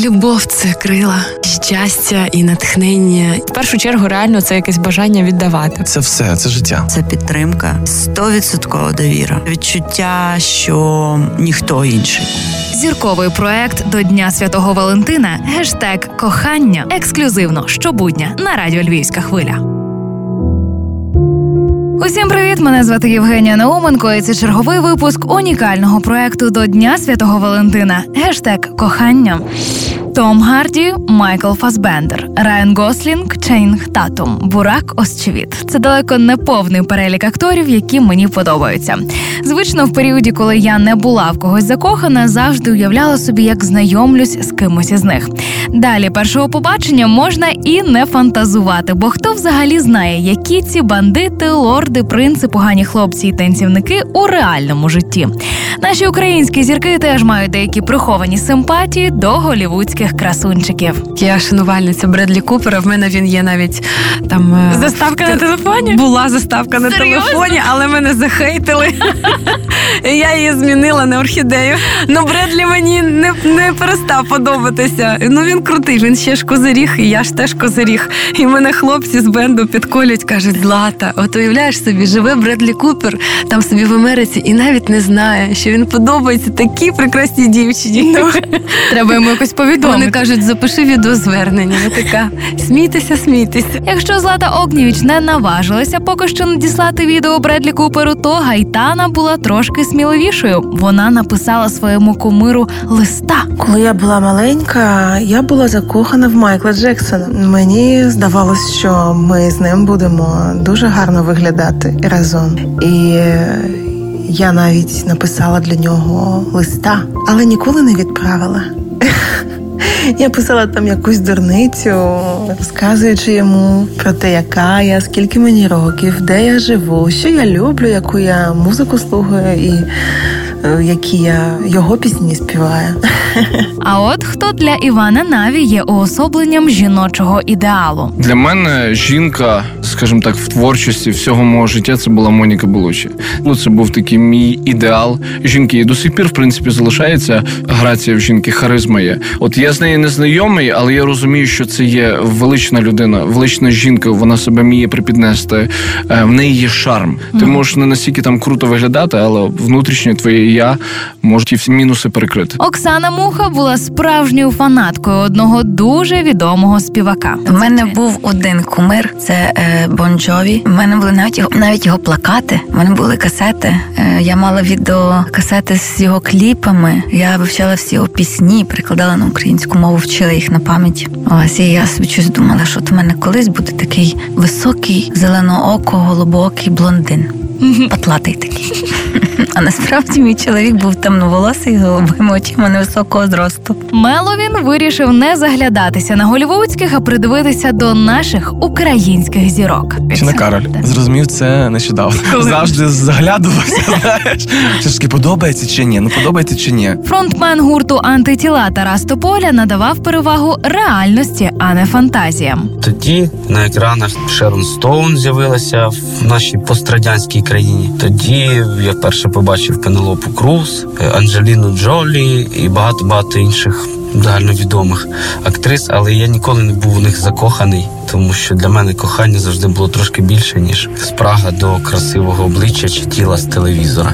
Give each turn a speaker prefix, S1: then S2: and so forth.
S1: Любов це крила, щастя і натхнення.
S2: В першу чергу, реально це якесь бажання віддавати.
S3: Це все, це життя.
S4: Це підтримка, стовідсоткова довіра, відчуття, що ніхто інший.
S5: Зірковий проект до Дня Святого Валентина. Гештег кохання ексклюзивно щобудня на радіо Львівська хвиля. Усім привіт! Мене звати Євгенія Науменко, і це черговий випуск унікального проекту до Дня Святого Валентина. Гештег кохання. Том Гарді, Майкл Фасбендер, Райан Гослінг, Чейнг Татум, Бурак Осчевіт. Це далеко не повний перелік акторів, які мені подобаються. Звично, в періоді, коли я не була в когось закохана, завжди уявляла собі, як знайомлюсь з кимось із них. Далі першого побачення можна і не фантазувати, бо хто взагалі знає, які ці бандити, лорди, принци, погані хлопці і танцівники у реальному житті. Наші українські зірки теж мають деякі приховані симпатії до голівудських красунчиків.
S1: Я шанувальниця Бредлі Купера. В мене він є навіть там заставка
S2: Заставка на телефоні?
S1: Була заставка на телефоні, але мене захейтили. Я її змінила на орхідею. Ну Бредлі мені не, не перестав подобатися. Ну він крутий, він ще ж козиріг, і я ж теж козиріг. І мене хлопці з бенду підколюють, кажуть, Злата, от уявляєш собі, живе Бредлі Купер там собі в Америці і навіть не знає, що він подобається такій прекрасній дівчині. Ну,
S2: Треба йому якось
S1: Вони кажуть, запиши відеозвернення. Я така, смійтеся, смійтеся.
S5: Якщо Злата Огнєвіч не наважилася поки що надіслати відео Бредлі Куперу, то Гайтана була трошки сміливішою. Вона написала своєму кумиру листа.
S6: Коли я була маленька, я була закохана в Майкла Джексона. Мені здавалось, що ми з ним будемо дуже гарно виглядати разом. І я навіть написала для нього листа, але ніколи не відправила. Я писала там якусь дурницю, розказуючи йому про те, яка я, скільки мені років, де я живу, що я люблю, яку я музику слухаю. І які я його пісні співаю.
S5: А от хто для Івана Наві є уособленням жіночого ідеалу.
S7: Для мене жінка, скажімо так, в творчості всього мого життя це була Моніка Белучі. Ну це був такий мій ідеал жінки. І до сих пір, в принципі, залишається грація в жінки, харизма є. От я з нею не знайомий, але я розумію, що це є велична людина, велична жінка. Вона себе вміє припіднести. Е, В неї є шарм. Ти можеш не настільки там круто виглядати, але внутрішнє твоє я може ті всі мінуси перекрити.
S5: Оксана Муха була справжньою фанаткою одного дуже відомого співака.
S8: У мене був один кумир, це е, Бон У мене були навіть його навіть його плакати. У мене були касети. Е, я мала відеокасети з його кліпами. Я вивчала всі його пісні, перекладала на українську мову, вчила їх на пам'ять. Ось і я собі щось думала, що от у мене колись буде такий високий, зеленооко, голубокий блондин. Патлатий такий. А насправді мій чоловік був темноволосий з голубими очима невисокого зросту.
S5: Меловін вирішив не заглядатися на голівудських, а придивитися до наших українських зірок.
S3: Чи не Кароль? Зрозумів це нещодавно. Завжди заглядувався, знаєш. Чи ж таки подобається чи ні? Ну подобається чи ні?
S5: Фронтмен гурту антитіла Тарас Тополя надавав перевагу реальності, а не фантазіям.
S9: Тоді на екранах Шерон Стоун з'явилася в нашій пострадянській країні. Тоді я вперше побачив Пенелопу Круз, е, Анджеліну Джолі і багато багато інших загальновідомих актрис, але я ніколи не був у них закоханий, тому що для мене кохання завжди було трошки більше ніж спрага до красивого обличчя чи тіла з телевізора.